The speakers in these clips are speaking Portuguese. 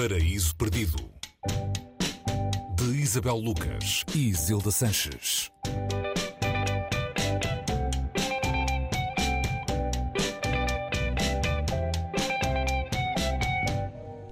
Paraíso Perdido de Isabel Lucas e Zilda Sanches.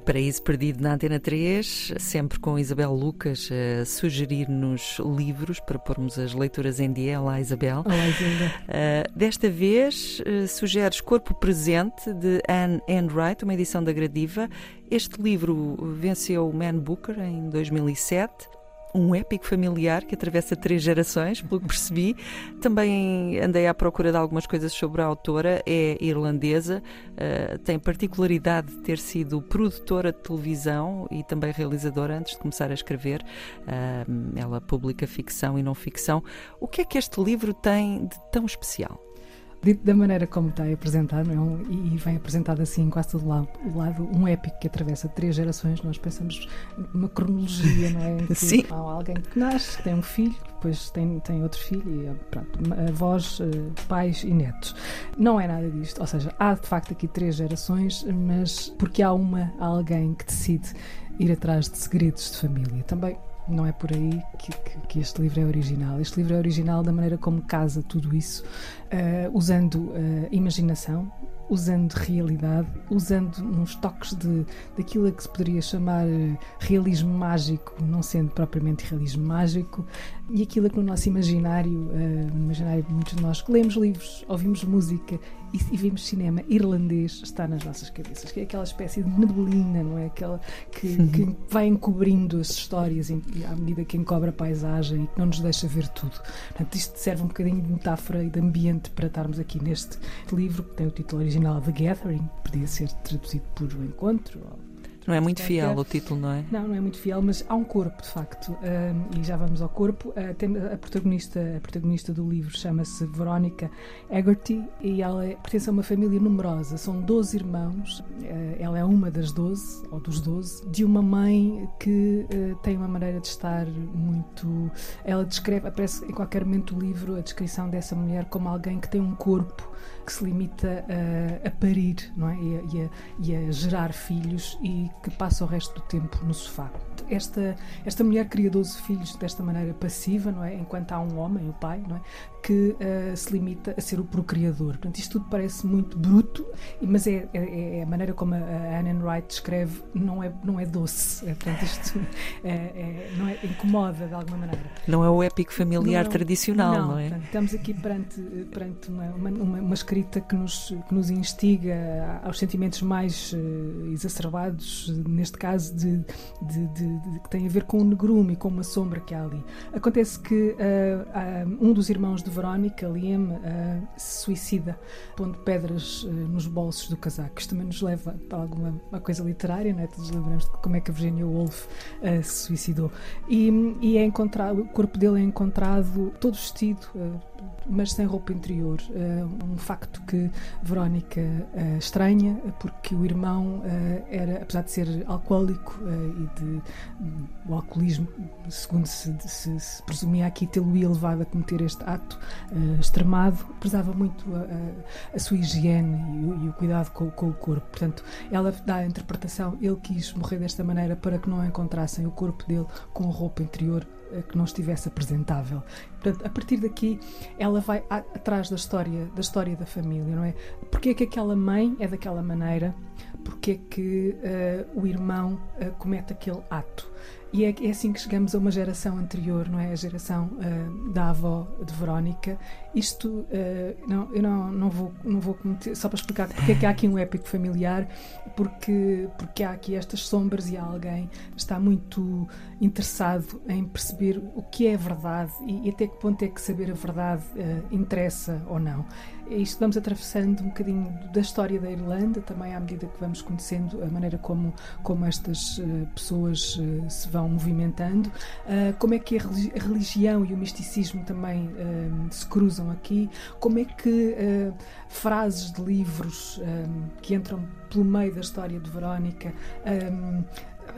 Paraíso Perdido na Antena 3, sempre com Isabel Lucas a sugerir-nos livros para pormos as leituras em dia. Olá, Isabel. Olá, Isabel. Uh, desta vez uh, sugeres Corpo Presente, de Anne Enright, uma edição da Gradiva. Este livro venceu o Man Booker em 2007 um épico familiar que atravessa três gerações, pelo que percebi. Também andei à procura de algumas coisas sobre a autora, é irlandesa, uh, tem particularidade de ter sido produtora de televisão e também realizadora antes de começar a escrever. Uh, ela publica ficção e não ficção. O que é que este livro tem de tão especial? Dito da maneira como está apresentado, é um, e vem apresentado assim em quase todo lado, lado, um épico que atravessa três gerações, nós pensamos numa cronologia, não é? Sim. Há alguém que nasce, tem um filho, depois tem, tem outro filho e pronto, avós, eh, pais e netos. Não é nada disto, ou seja, há de facto aqui três gerações, mas porque há uma, há alguém que decide ir atrás de segredos de família. Também não é por aí que, que, que, este livro é original. Este livro é original da maneira como casa tudo isso, uh, usando uh, imaginação, usando realidade, usando uns toques de, daquilo a que se poderia chamar eh, realismo mágico, não sendo propriamente realismo mágico, e aquilo que no nosso imaginário, uh, imaginário de muitos de nós que lemos livros, ouvimos música e, e vimos cinema irlandês, está nas nossas cabeças, que é aquela espécie de neblina, não é? Aquela que, que vai encobrindo as histórias à medida que encobre a paisagem e que não nos deixa ver tudo. Portanto, isto serve um bocadinho de metáfora e de ambiente para estarmos aqui neste livro, que tem o título original The Gathering, podia ser traduzido por O Encontro não é muito fiel o título, não é? Não, não é muito fiel, mas há um corpo, de facto. Um, e já vamos ao corpo. Uh, a, protagonista, a protagonista do livro chama-se Veronica Egerty e ela é, pertence a uma família numerosa. São 12 irmãos. Uh, ela é uma das 12, ou dos 12, de uma mãe que uh, tem uma maneira de estar muito. Ela descreve, aparece em qualquer momento do livro a descrição dessa mulher como alguém que tem um corpo que se limita a, a parir não é? E a, e, a, e, a, gerar filhos e que passa o resto do tempo no sofá. Esta, esta mulher cria 12 filhos desta maneira passiva, não é? enquanto há um homem, o pai, não é? que uh, se limita a ser o procriador. Portanto, isto tudo parece muito bruto, mas é, é, é a maneira como a, a Anne Wright escreve, não é, não é doce. É, portanto, isto é, é, não é, incomoda de alguma maneira. Não é o épico familiar não, tradicional, não, não é? Portanto, estamos aqui perante, perante uma, uma, uma escrita que nos, que nos instiga aos sentimentos mais uh, exacerbados, neste caso, de, de, de, que tem a ver com o negrume com uma sombra que há ali. Acontece que uh, um dos irmãos de Verónica, Liam, uh, se suicida, pondo pedras nos bolsos do casaco. Isto também nos leva para alguma coisa literária, não é? Todos lembramos de como é que a Virginia Woolf se suicidou. E, e, é encontrado, o corpo dele é encontrado todo vestido mas sem roupa interior. Um facto que Verónica uh, estranha, porque o irmão uh, era, apesar de ser alcoólico e de o alcoolismo, segundo se, se, se presumia aqui, tê-lo-ia levado a cometer este ato extremado, prezava muito a, a, sua higiene e o, e o cuidado com, com, o corpo. Portanto, ela dá a interpretação, ele quis morrer desta maneira para que não encontrassem o corpo dele com roupa interior que não estivesse apresentável. Portanto, a partir daqui, ela vai atrás da história da história da família, não é? Porque é que aquela mãe é daquela maneira? Porque é que uh, o irmão uh, comete aquele ato? E é, é, assim que chegamos a uma geração anterior, não é? A geração uh, da avó de Verónica. Isto, uh, não, eu não, não vou, não vou cometer, só para explicar porque é que há aqui um épico familiar, porque, porque há aqui estas sombras e há alguém que está muito interessado em perceber o que é verdade e, e até que ponto é que saber a verdade uh, interessa ou não? Isto vamos atravessando um bocadinho da história da Irlanda, também à medida que vamos conhecendo a maneira como, como estas uh, pessoas uh, se vão movimentando, como é que a religião e o misticismo também se cruzam aqui, como é que frases de livros que entram pelo meio da história de Verónica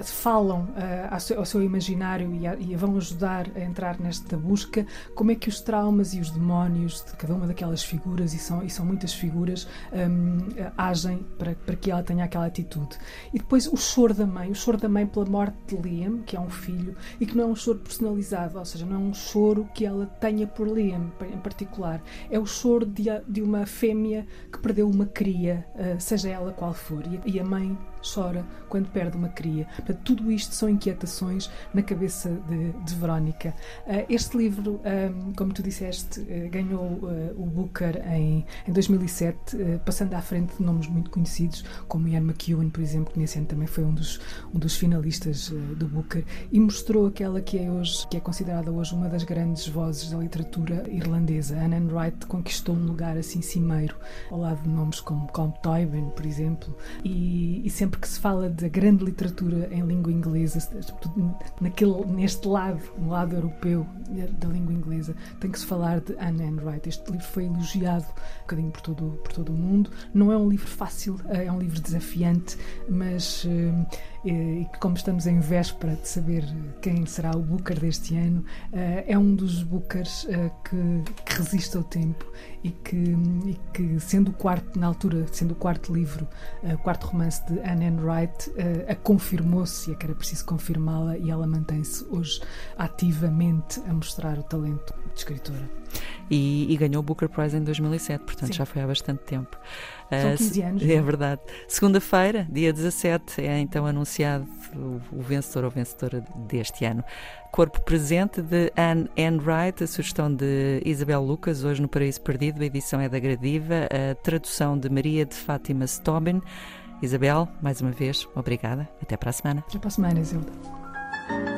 falam uh, ao, seu, ao, seu, imaginário e, a, e, vão ajudar a entrar nesta busca, como é que os traumas e os demónios de cada uma daquelas figuras, e são, e são muitas figuras, um, agem para, para que ela tenha aquela atitude. E depois o choro da mãe, o choro da mãe pela morte de Liam, que é um filho, e que não é um choro personalizado, ou seja, não é um choro que ela tenha por Liam em particular, é o choro de, de uma fêmea que perdeu uma cria, uh, seja ela qual for, e, e a mãe chora quando perde uma cria. Portanto, tudo isto são inquietações na cabeça de, de Verónica. Uh, este livro, um, como tu disseste, uh, ganhou o Booker em, em 2007, passando à frente de nomes muito conhecidos, como Ian McEwan, por exemplo, que nesse ano também foi um dos, um dos finalistas do Booker, e mostrou aquela que é hoje, que é considerada hoje uma das grandes vozes da literatura irlandesa. Anne Wright conquistou um lugar assim cimeiro, ao lado de nomes como Colm Toibin, por exemplo, e, e sempre sempre que se fala da grande literatura em língua inglesa, naquele, neste lado, no lado europeu eh, da língua inglesa, tem que se falar de Anne Enright. Este livro foi elogiado um bocadinho por todo, por todo o mundo. Não é um livro fácil, eh, é um livro desafiante, mas eh, e como estamos em véspera de saber quem será o Booker deste ano, é um dos Bookers que, que resiste ao tempo e que, e que, sendo o quarto, na altura, sendo o quarto livro, o quarto romance de Anne Anne Wright a confirmou-se e é que era preciso confirmá-la e ela mantém-se hoje ativamente a mostrar o talento de escritora. E, e, ganhou o Booker Prize em 2007, portanto Sim. já foi há bastante tempo. São 15 anos. É, é verdade. Segunda-feira, dia 17, é então anunciado o, o vencedor ou vencedora deste ano. Corpo Presente de Anne Enright, a sugestão de Isabel Lucas, hoje no Paraíso Perdido, a edição é da Gradiva, a tradução de Maria de Fátima Stobin. Isabel, mais uma vez, obrigada. Até para a semana. Até para a semana, Isilda.